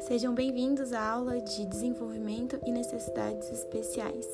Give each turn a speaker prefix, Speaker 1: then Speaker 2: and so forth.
Speaker 1: Sejam bem-vindos à aula de Desenvolvimento e Necessidades Especiais.